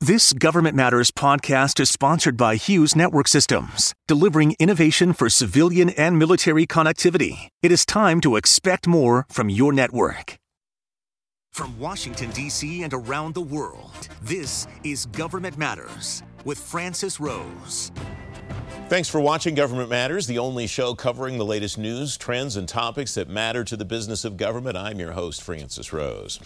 This Government Matters podcast is sponsored by Hughes Network Systems, delivering innovation for civilian and military connectivity. It is time to expect more from your network. From Washington, D.C. and around the world, this is Government Matters with Francis Rose. Thanks for watching Government Matters, the only show covering the latest news, trends, and topics that matter to the business of government. I'm your host, Francis Rose.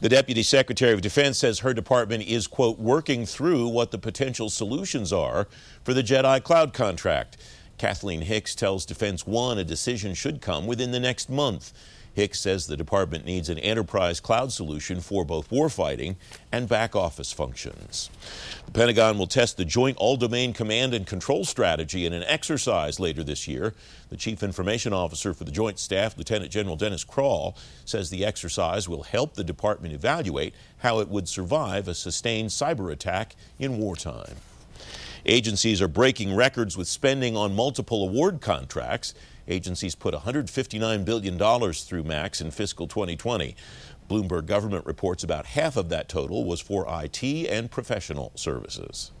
The Deputy Secretary of Defense says her department is, quote, working through what the potential solutions are for the JEDI cloud contract. Kathleen Hicks tells Defense One a decision should come within the next month. Hicks says the department needs an enterprise cloud solution for both warfighting and back office functions. The Pentagon will test the Joint All Domain Command and Control Strategy in an exercise later this year. The Chief Information Officer for the Joint Staff, Lieutenant General Dennis Crall, says the exercise will help the department evaluate how it would survive a sustained cyber attack in wartime. Agencies are breaking records with spending on multiple award contracts. Agencies put $159 billion through MACs in fiscal 2020. Bloomberg government reports about half of that total was for IT and professional services.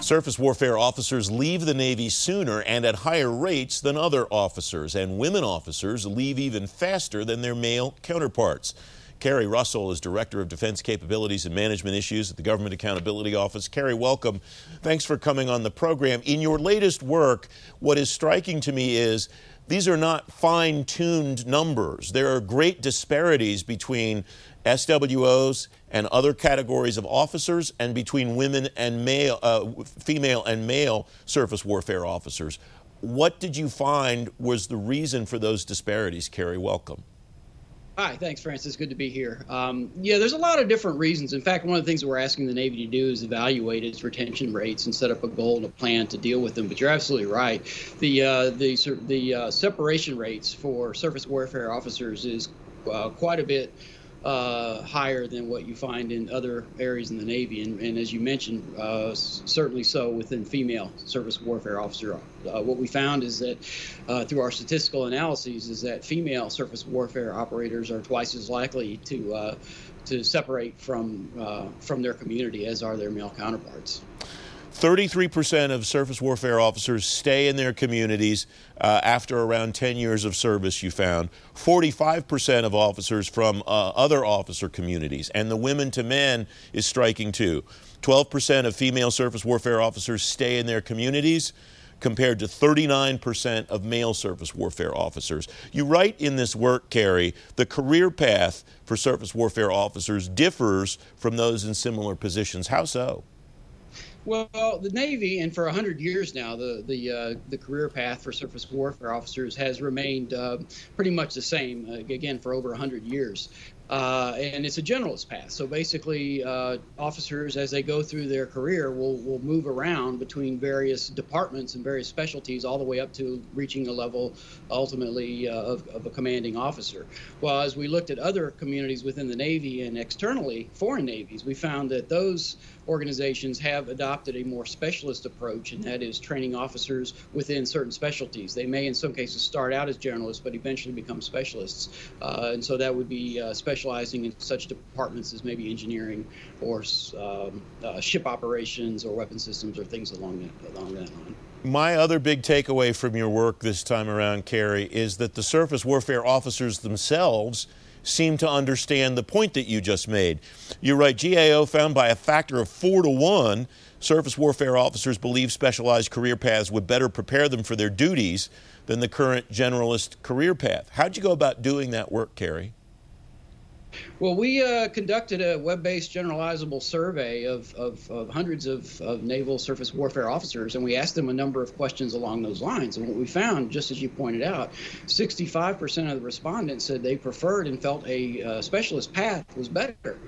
Surface warfare officers leave the Navy sooner and at higher rates than other officers, and women officers leave even faster than their male counterparts. Cary Russell is Director of Defense Capabilities and Management Issues at the Government Accountability Office. Cary, welcome. Thanks for coming on the program. In your latest work, what is striking to me is these are not fine tuned numbers. There are great disparities between SWOs and other categories of officers and between women and male, uh, female and male surface warfare officers. What did you find was the reason for those disparities, Cary? Welcome. Hi, thanks, Francis. Good to be here. Um, yeah, there's a lot of different reasons. In fact, one of the things that we're asking the Navy to do is evaluate its retention rates and set up a goal and a plan to deal with them. But you're absolutely right. The uh, the the uh, separation rates for surface warfare officers is uh, quite a bit uh, higher than what you find in other areas in the Navy. And, and as you mentioned, uh, certainly so within female surface warfare officer. Uh, what we found is that uh, through our statistical analyses is that female surface warfare operators are twice as likely to uh, to separate from uh, from their community as are their male counterparts. 33% of surface warfare officers stay in their communities uh, after around 10 years of service, you found. 45% of officers from uh, other officer communities. And the women to men is striking too. 12% of female surface warfare officers stay in their communities compared to 39% of male surface warfare officers. You write in this work, Cary, the career path for surface warfare officers differs from those in similar positions. How so? Well, the Navy, and for 100 years now, the the uh, the career path for surface warfare officers has remained uh, pretty much the same. Uh, again, for over 100 years. Uh, and it's a generalist path. So basically, uh, officers, as they go through their career, will, will move around between various departments and various specialties, all the way up to reaching a level ultimately uh, of, of, a commanding officer. Well, as we looked at other communities within the Navy and externally, foreign navies, we found that those organizations have adopted a more specialist approach, and that is training officers within certain specialties. They may, in some cases, start out as generalists, but eventually become specialists. Uh, and so that would be uh, specializing in such departments as maybe engineering or um, uh, ship operations or weapon systems or things along that, along that line. My other big takeaway from your work this time around, Cary, is that the surface warfare officers themselves seem to understand the point that you just made. You write GAO found by a factor of four to one, surface warfare officers believe specialized career paths would better prepare them for their duties than the current generalist career path. How'd you go about doing that work, Cary? Well, we uh, conducted a web-based generalizable survey of, of, of hundreds of, of, naval surface warfare officers, and we asked them a number of questions along those lines. And what we found, just as you pointed out, 65% of the respondents said they preferred and felt a uh, specialist path was better.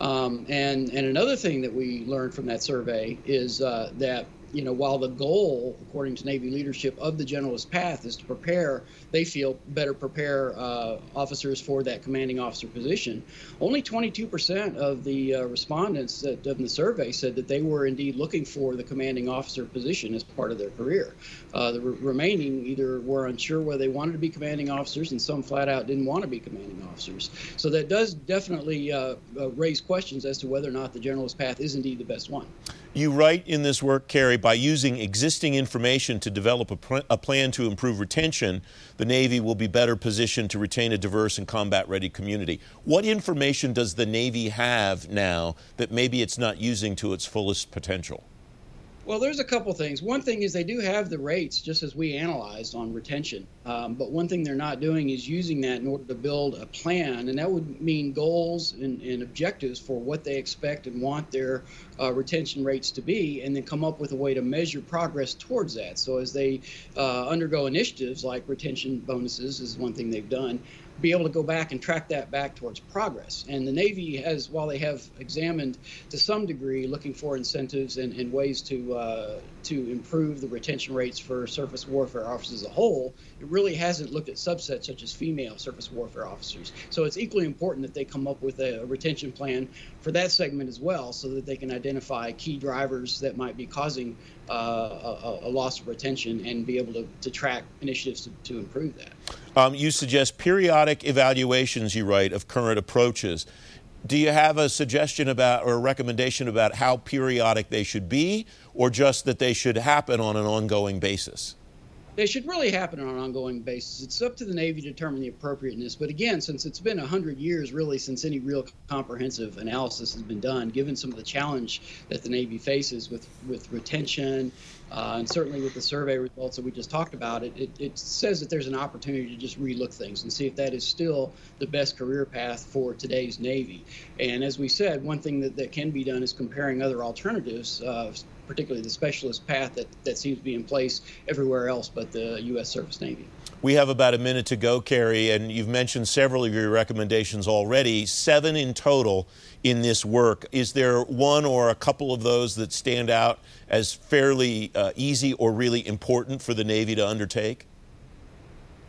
Um, and, and another thing that we learned from that survey is uh, that you know, while the goal, according to Navy leadership, of the generalist path is to prepare, they feel better prepare uh, officers for that commanding officer position. Only 22% of the uh, respondents that of the survey said that they were indeed looking for the commanding officer position as part of their career. Uh, the re- remaining either were unsure whether they wanted to be commanding officers, and some flat out didn't want to be commanding officers. So that does definitely uh, uh, raise questions as to whether or not the generalist path is indeed the best one. You write in this work, Cary, by using existing information to develop a, a, plan to improve retention, the Navy will be better positioned to retain a diverse and combat ready community. What information does the Navy have now that maybe it's not using to its fullest potential? Well, there's a couple things. One thing is they do have the rates, just as we analyzed on retention. Um, but one thing they're not doing is using that in order to build a plan, and that would mean goals and, and objectives for what they expect and want their uh, retention rates to be, and then come up with a way to measure progress towards that. So as they uh, undergo initiatives like retention bonuses is one thing they've done be able to go back and track that back towards progress. And the Navy has, while they have examined to some degree, looking for incentives and, and ways to uh, to improve the retention rates for surface warfare officers as a whole, it really hasn't looked at subsets such as female surface warfare officers. So it's equally important that they come up with a, a retention plan for that segment as well, so that they can identify key drivers that might be causing uh, a, a, loss of retention and be able to, to track initiatives to, to improve that. Um, you suggest periodic evaluations, you write, of current approaches. Do you have a suggestion about or a recommendation about how periodic they should be, or just that they should happen on an ongoing basis? They should really happen on an ongoing basis. It's up to the Navy to determine the appropriateness. But again, since it's been 100 years really since any real comprehensive analysis has been done, given some of the challenge that the Navy faces with, with retention uh, and certainly with the survey results that we just talked about, it, it, it says that there's an opportunity to just relook things and see if that is still the best career path for today's Navy. And as we said, one thing that, that can be done is comparing other alternatives. Uh, particularly the specialist path that, that seems to be in place everywhere else but the U.S. Surface Navy. We have about a minute to go, Cary, and you've mentioned several of your recommendations already, seven in total in this work. Is there one or a couple of those that stand out as fairly uh, easy or really important for the Navy to undertake?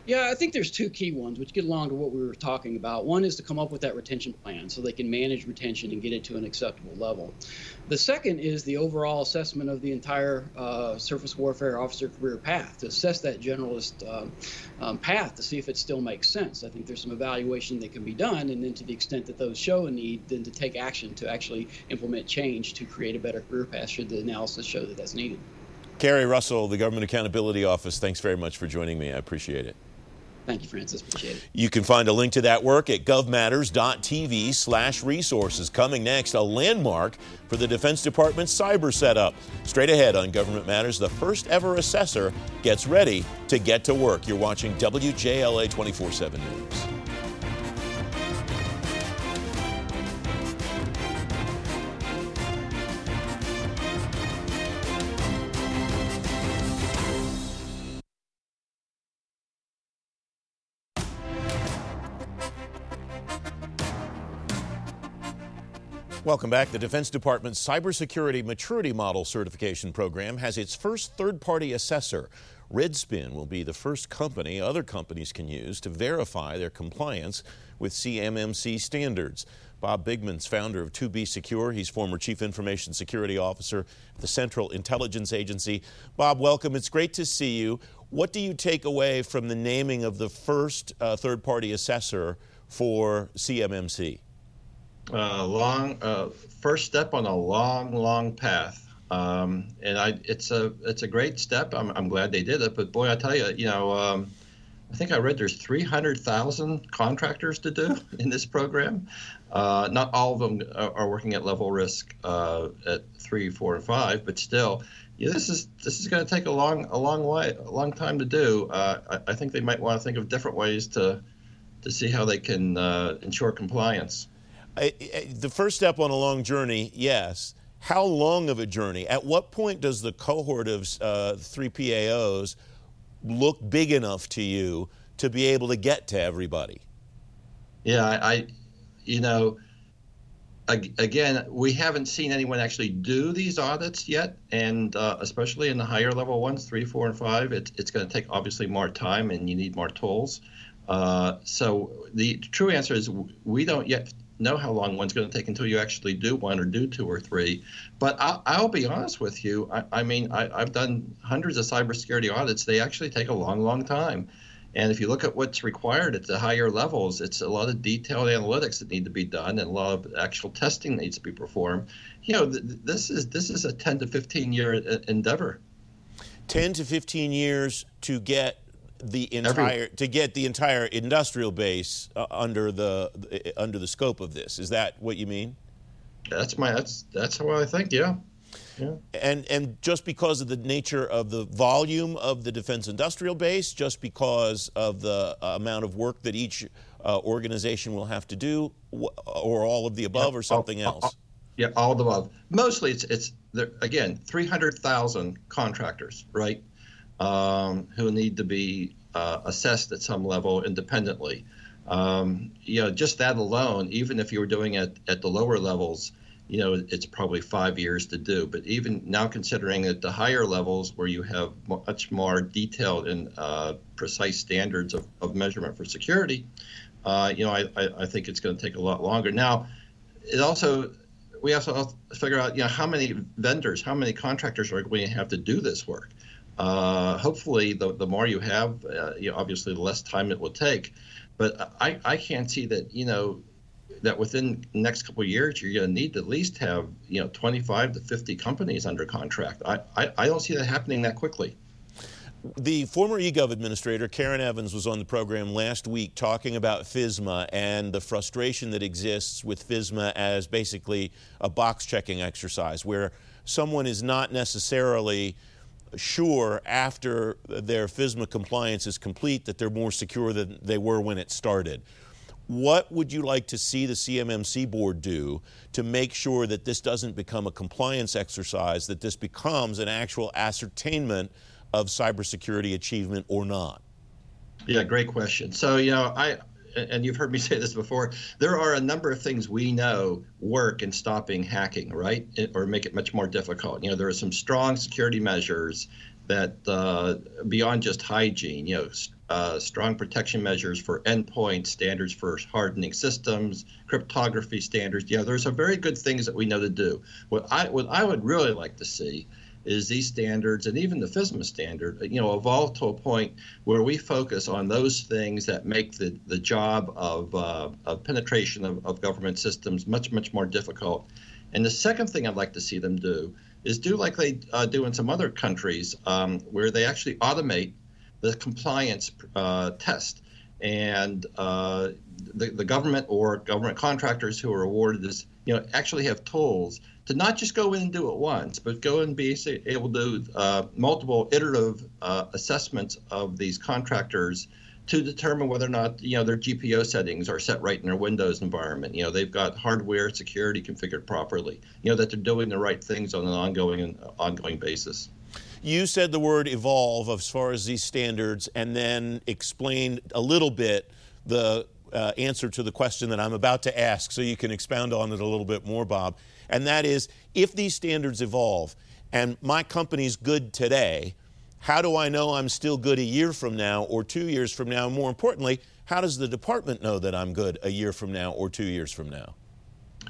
Yeah, I think there's two key ones which get along to what we were talking about. One is to come up with that retention plan so they can manage retention and get it to an acceptable level. The second is the overall assessment of the entire uh, surface warfare officer career path to assess that generalist uh, um, path to see if it still makes sense. I think there's some evaluation that can be done, and then to the extent that those show a need, then to take action to actually implement change to create a better career path should the analysis show that that's needed. Cary Russell, the Government Accountability Office, thanks very much for joining me. I appreciate it. Thank you, Francis. Appreciate it. You can find a link to that work at govmatters.tv slash resources. Coming next, a landmark for the Defense Department's cyber setup. Straight ahead on Government Matters, the first ever assessor gets ready to get to work. You're watching WJLA 24 7 News. Welcome back. The Defense Department's Cybersecurity Maturity Model Certification Program has its first third party assessor. Redspin will be the first company other companies can use to verify their compliance with CMMC standards. Bob Bigman's founder of 2BSecure. He's former Chief Information Security Officer at the Central Intelligence Agency. Bob, welcome. It's great to see you. What do you take away from the naming of the first uh, third party assessor for CMMC? Uh, long uh, first step on a long, long path. Um, and I, it's a it's a great step. I'm, I'm glad they did it. But boy, I tell you, you know, um, I think I read there's 300,000 contractors to do in this program. Uh, not all of them are, working at level risk uh, at three, four, and five, but still, yeah, this is this is going to take a long a long way a long time to do. Uh, I, I, think they might want to think of different ways to to see how they can uh, ensure compliance. I, I, the first step on a long journey, yes. How long of a journey? At what point does the cohort of uh, three PAOs look big enough to you to be able to get to everybody? Yeah, I, I you know, again, we haven't seen anyone actually do these audits yet, and uh, especially in the higher level ones, three, four, and five, it's it's going to take obviously more time, and you need more tools. Uh, so the true answer is we don't yet know how long one's going to take until you actually do one or do two or three. But I'll, I'll be honest with you. I, I mean, I, have done hundreds of cybersecurity audits. They actually take a long, long time. And if you look at what's required at the higher levels, it's a lot of detailed analytics that need to be done and a lot of actual testing needs to be performed. You know, th- this is this is a 10 to 15 year uh, endeavor. 10 to 15 years to get the entire Every, to get the entire industrial base uh, under the uh, under the scope of this. Is that what you mean? That's my that's that's how I think. Yeah. Yeah. And and just because of the nature of the volume of the defense industrial base, just because of the uh, amount of work that each uh, organization will have to do, or all of the above, yeah, or something all, else. All, yeah, all of the above. Mostly, it's it's again three hundred thousand contractors, right, um, who need to be uh, assessed at some level independently. Um, you know, just that alone, even if you were doing it at the lower levels you know, it's probably five years to do. But even now, considering at the higher levels where you have much more detailed and uh, precise standards of, of measurement for security, uh, you know, I, I think it's going to take a lot longer. Now, it also we also have to figure out, you know, how many vendors, how many contractors are going to have to do this work. Uh, hopefully, the, the more you have, uh, you know, obviously, the less time it will take. But I, I can't see that, you know, that within the next couple of years you're going to need to at least have you know 25 to 50 companies under contract. I, I, I don't see that happening that quickly. The former eGov administrator, Karen Evans, was on the program last week talking about FISMA and the frustration that exists with FISMA as basically a box checking exercise where someone is not necessarily sure after their FISMA compliance is complete that they're more secure than they were when it started. What would you like to see the CMMC board do to make sure that this doesn't become a compliance exercise, that this becomes an actual ascertainment of cybersecurity achievement or not? Yeah, great question. So, you know, I and you've heard me say this before, there are a number of things we know work in stopping hacking, right? or make it much more difficult. You know, there are some strong security measures that uh, beyond just hygiene, you know, uh, strong protection measures for endpoints, standards for hardening systems, cryptography standards. Yeah, there's some very good things that we know to do. What I what I would really like to see is these standards and even the FISMA standard, you know, evolve to a point where we focus on those things that make the, the job of, uh, of penetration of, of government systems much, much more difficult. And the second thing I'd like to see them do is do like they uh, do in some other countries, um, where they actually automate the compliance uh, test. And uh, the, the government or government contractors who are awarded this, you know, actually have tools to not just go in and do it once, but go and be able to do uh, multiple iterative uh, assessments of these contractors to determine whether or not you know their GPO settings are set right in their Windows environment. You know they've got hardware security configured properly. You know that they're doing the right things on an ongoing ongoing basis. You said the word evolve as far as these standards, and then explained a little bit the uh, answer to the question that I'm about to ask, so you can expound on it a little bit more, Bob. And that is if these standards evolve and my company's good today, how do I know I'm still good a year from now or two years from now? More importantly, how does the department know that I'm good a year from now or two years from now?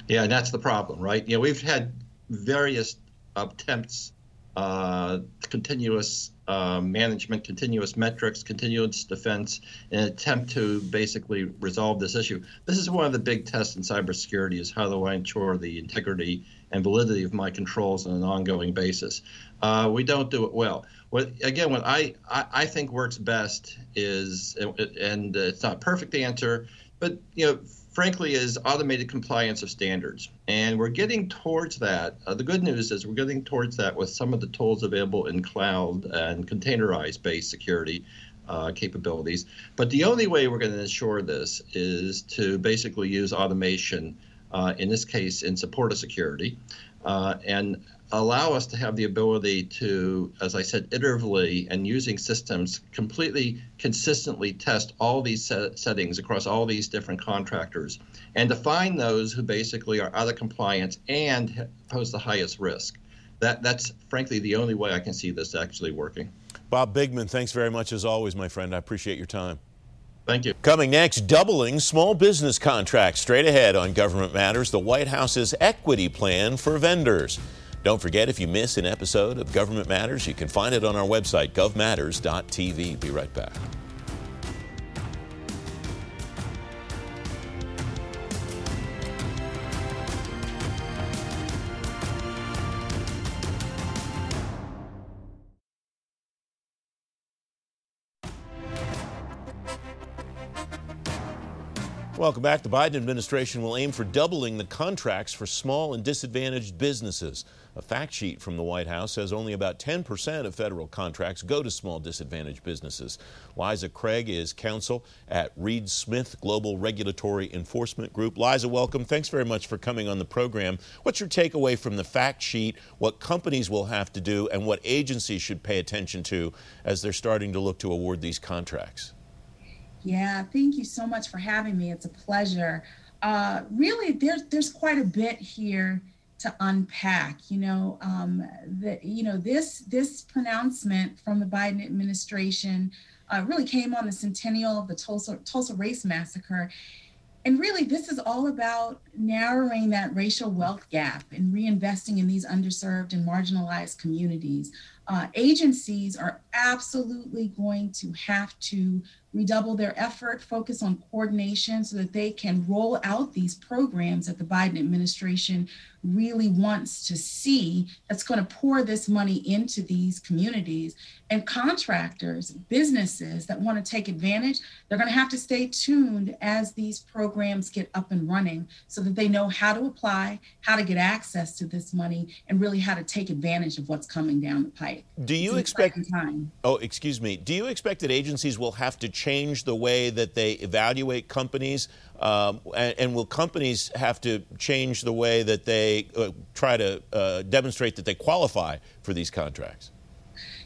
Yeah, and that's the problem, right? You know, we've had various attempts uh, continuous uh, management, continuous metrics, continuous defense, in an attempt to basically resolve this issue. This is one of the big tests in cybersecurity: is how do I ensure the integrity and validity of my controls on an ongoing basis? Uh, we don't do it well. What again? What I, I, I think works best is, and it's not a perfect answer, but you know frankly, is automated compliance of standards. And we're getting towards that. Uh, the good news is we're getting towards that with some of the tools available in cloud and containerized based security uh, capabilities. But the only way we're going to ensure this is to basically use automation, uh, in this case, in support of security. uh, and allow us to have the ability to, as I said, iteratively and using systems completely consistently test all these set- settings across all these different contractors and to find those who basically are out of compliance and pose the highest risk. That, that's frankly the only way I can see this actually working. Bob Bigman, thanks very much as always, my friend. I appreciate your time. Thank you. Coming next, doubling small business contracts. Straight ahead on Government Matters, the White House's equity plan for vendors. Don't forget, if you miss an episode of Government Matters, you can find it on our website, govmatters.tv. Be right back. Welcome back. The Biden administration will aim for doubling the contracts for small and disadvantaged businesses. A fact sheet from the White House says only about 10% of federal contracts go to small disadvantaged businesses. Liza Craig is counsel at Reed Smith Global Regulatory Enforcement Group. Liza, welcome. Thanks very much for coming on the program. What's your takeaway from the fact sheet, what companies will have to do, and what agencies should pay attention to as they're starting to look to award these contracts? Yeah, thank you so much for having me. It's a pleasure. Uh, really, there's there's quite a bit here to unpack. You know, um, the you know this this pronouncement from the Biden administration uh, really came on the centennial of the Tulsa Tulsa race massacre. And really, this is all about narrowing that racial wealth gap and reinvesting in these underserved and marginalized communities. Uh, agencies are absolutely going to have to redouble their effort, focus on coordination so that they can roll out these programs that the Biden administration really wants to see that's going to pour this money into these communities. And contractors, businesses that want to take advantage, they're going to have to stay tuned as these programs get up and running so that they know how to apply, how to get access to this money, and really how to take advantage of what's coming down the pipe. Do you expect time? Oh, excuse me. Do you expect that agencies will have to change the way that they evaluate companies? Um, and, and, will companies have to change the way that they uh, try to uh, demonstrate that they qualify for these contracts?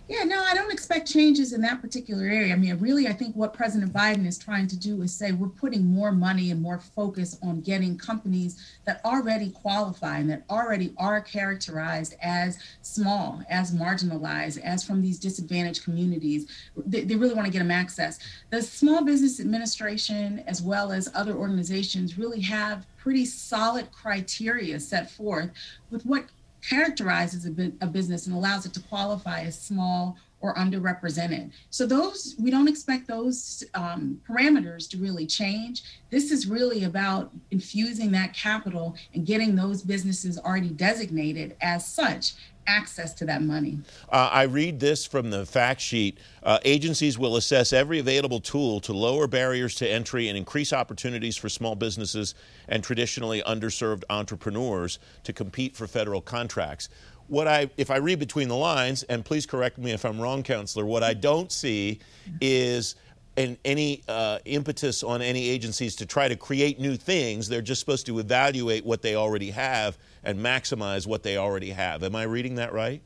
Yeah, no, I don't expect changes in that particular area. I mean, really, I think what President Biden is trying to do is say we're putting more money and more focus on getting companies that already qualify and that already are characterized as small, as marginalized, as from these disadvantaged communities. They, they really want to get them access. The Small Business Administration, as well as other organizations, really have pretty solid criteria set forth with what characterizes a, bu- a business and allows it to qualify as small or underrepresented. So those we don't expect those um, parameters to really change. This is really about infusing that capital and getting those businesses already designated as such access to that money. Uh, I read this from the fact sheet. Uh, agencies will assess every available tool to lower barriers to entry and increase opportunities for small businesses and traditionally underserved entrepreneurs to compete for federal contracts. What I, if I read between the lines, and please correct me if I'm wrong, counselor, what I don't see is any uh, impetus on any agencies to try to create new things. They're just supposed to evaluate what they already have and maximize what they already have. Am I reading that right?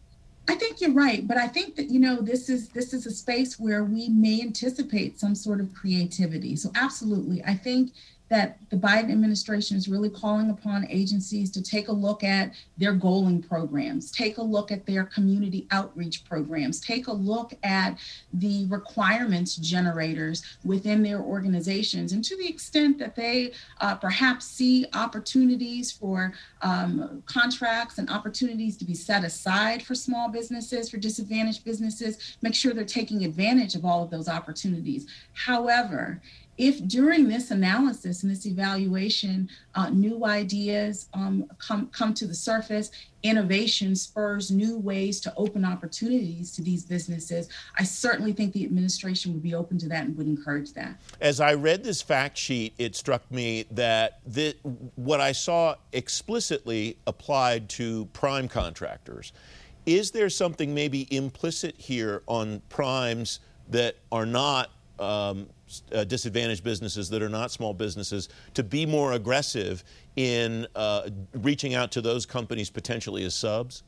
I think you're right, but I think that you know this is this is a space where we may anticipate some sort of creativity. So absolutely, I think that the Biden administration is really calling upon agencies to take a look at their goaling programs, take a look at their community outreach programs, take a look at the requirements generators within their organizations. And to the extent that they uh, perhaps see opportunities for um, contracts and opportunities to be set aside for small businesses, for disadvantaged businesses, make sure they're taking advantage of all of those opportunities. However, if during this analysis and this evaluation, uh, new ideas um, come, come to the surface, innovation spurs new ways to open opportunities to these businesses, I certainly think the administration would be open to that and would encourage that. As I read this fact sheet, it struck me that the, what I saw explicitly applied to prime contractors. Is there something maybe implicit here on primes that are not um, uh, disadvantaged businesses that are not small businesses to be more aggressive in uh, reaching out to those companies potentially as subs?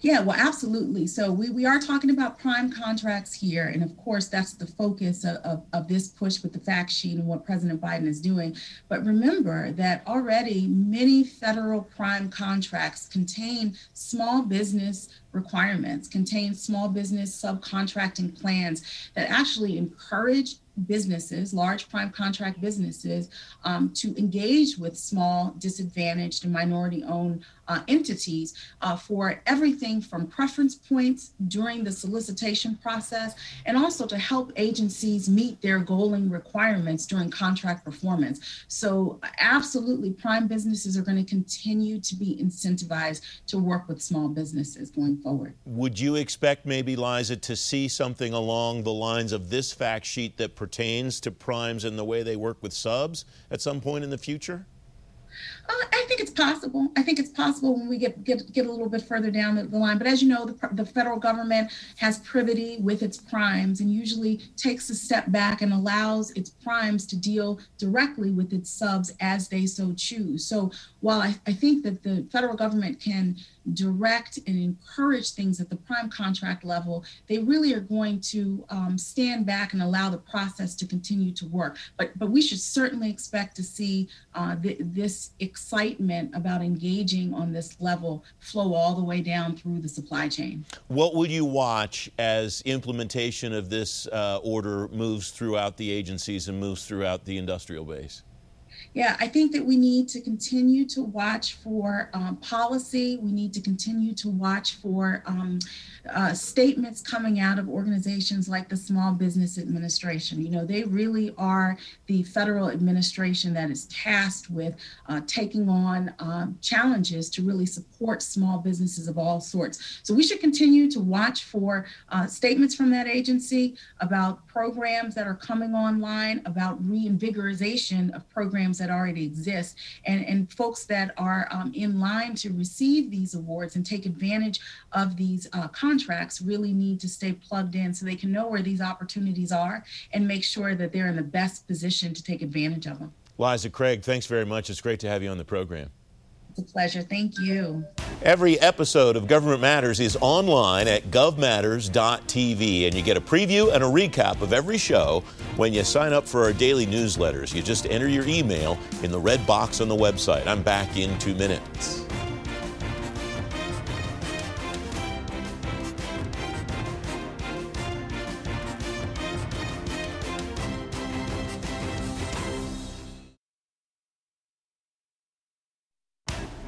Yeah, well, absolutely. So we, we are talking about prime contracts here. And of course, that's the focus of, of, of, this push with the fact sheet and what President Biden is doing. But remember that already many federal prime contracts contain small business requirements, contain small business subcontracting plans that actually encourage businesses, large prime contract businesses, um, to engage with small, disadvantaged, and minority owned uh, entities uh, for everything from preference points during the solicitation process and also to help agencies meet their goaling requirements during contract performance. So, absolutely, prime businesses are going to continue to be incentivized to work with small businesses going forward. Would you expect maybe, Liza, to see something along the lines of this fact sheet that pertains to primes and the way they work with subs at some point in the future? Uh, I think it's possible. I think it's possible when we get get, get a little bit further down the, line. But as you know, the, the federal government has privity with its primes and usually takes a step back and allows its primes to deal directly with its subs as they so choose. So while I, I think that the federal government can direct and encourage things at the prime contract level, they really are going to um, stand back and allow the process to continue to work. But but we should certainly expect to see uh, th- this excitement about engaging on this level flow all the way down through the supply chain. What would you watch as implementation of this uh, order moves throughout the agencies and moves throughout the industrial base? Yeah, I think that we need to continue to watch for um, policy. We need to continue to watch for um, uh, statements coming out of organizations like the Small Business Administration. You know, they really are the federal administration that is tasked with uh, taking on um, challenges to really support small businesses of all sorts. So we should continue to watch for uh, statements from that agency about programs that are coming online, about reinvigorization of programs that already exist, and, and folks that are um, in line to receive these awards and take advantage of these uh, contracts really need to stay plugged in so they can know where these opportunities are and make sure that they're in the best position to take advantage of them. Liza Craig, thanks very much. It's great to have you on the program. It's a pleasure. Thank you. Every episode of Government Matters is online at govmatters.tv, and you get a preview and a recap of every show when you sign up for our daily newsletters. You just enter your email in the red box on the website. I'm back in two minutes.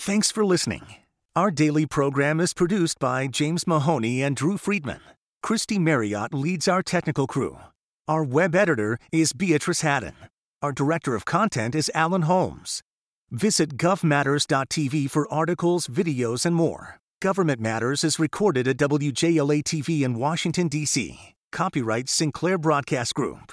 Thanks for listening. Our daily program is produced by James Mahoney and Drew Friedman. Christy Marriott leads our technical crew. Our web editor is Beatrice Haddon. Our director of content is Alan Holmes. Visit govmatters.tv for articles, videos, and more. Government Matters is recorded at WJLA TV in Washington, D.C. Copyright Sinclair Broadcast Group.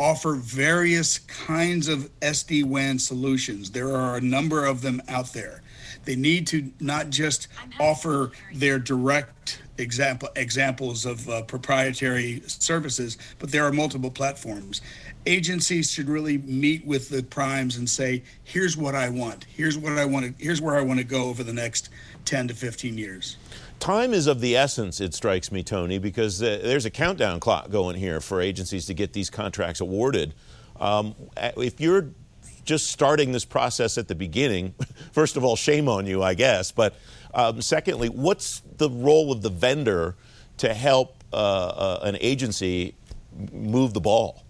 offer various kinds of SD WAN solutions. There are a number of them out there. They need to not just offer their direct example examples of uh, proprietary services, but there are multiple platforms. Agencies should really meet with the primes and say, "Here's what I want. Here's what I want. To, here's where I want to go over the next 10 to 15 years." Time is of the essence, it strikes me, Tony, because uh, there's a countdown clock going here for agencies to get these contracts awarded. Um, if you're just starting this process at the beginning, first of all, shame on you, I guess. But um, secondly, what's the role of the vendor to help uh, uh, an agency move the ball?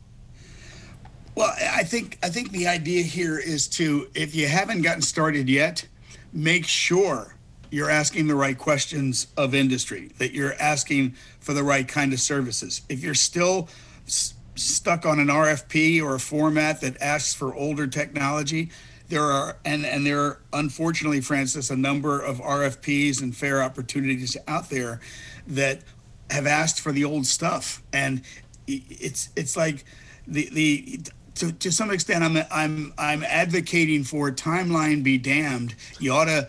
Well, I think I think the idea here is to, if you haven't gotten started yet, make sure you're asking the right questions of industry, that you're asking for the right kind of services. If you're still s- stuck on an RFP or a format that asks for older technology, there are and and there are unfortunately, Francis, a number of RFPs and fair opportunities out there that have asked for the old stuff, and it's it's like the the to, to some extent, I'm I'm I'm advocating for timeline be damned. You ought to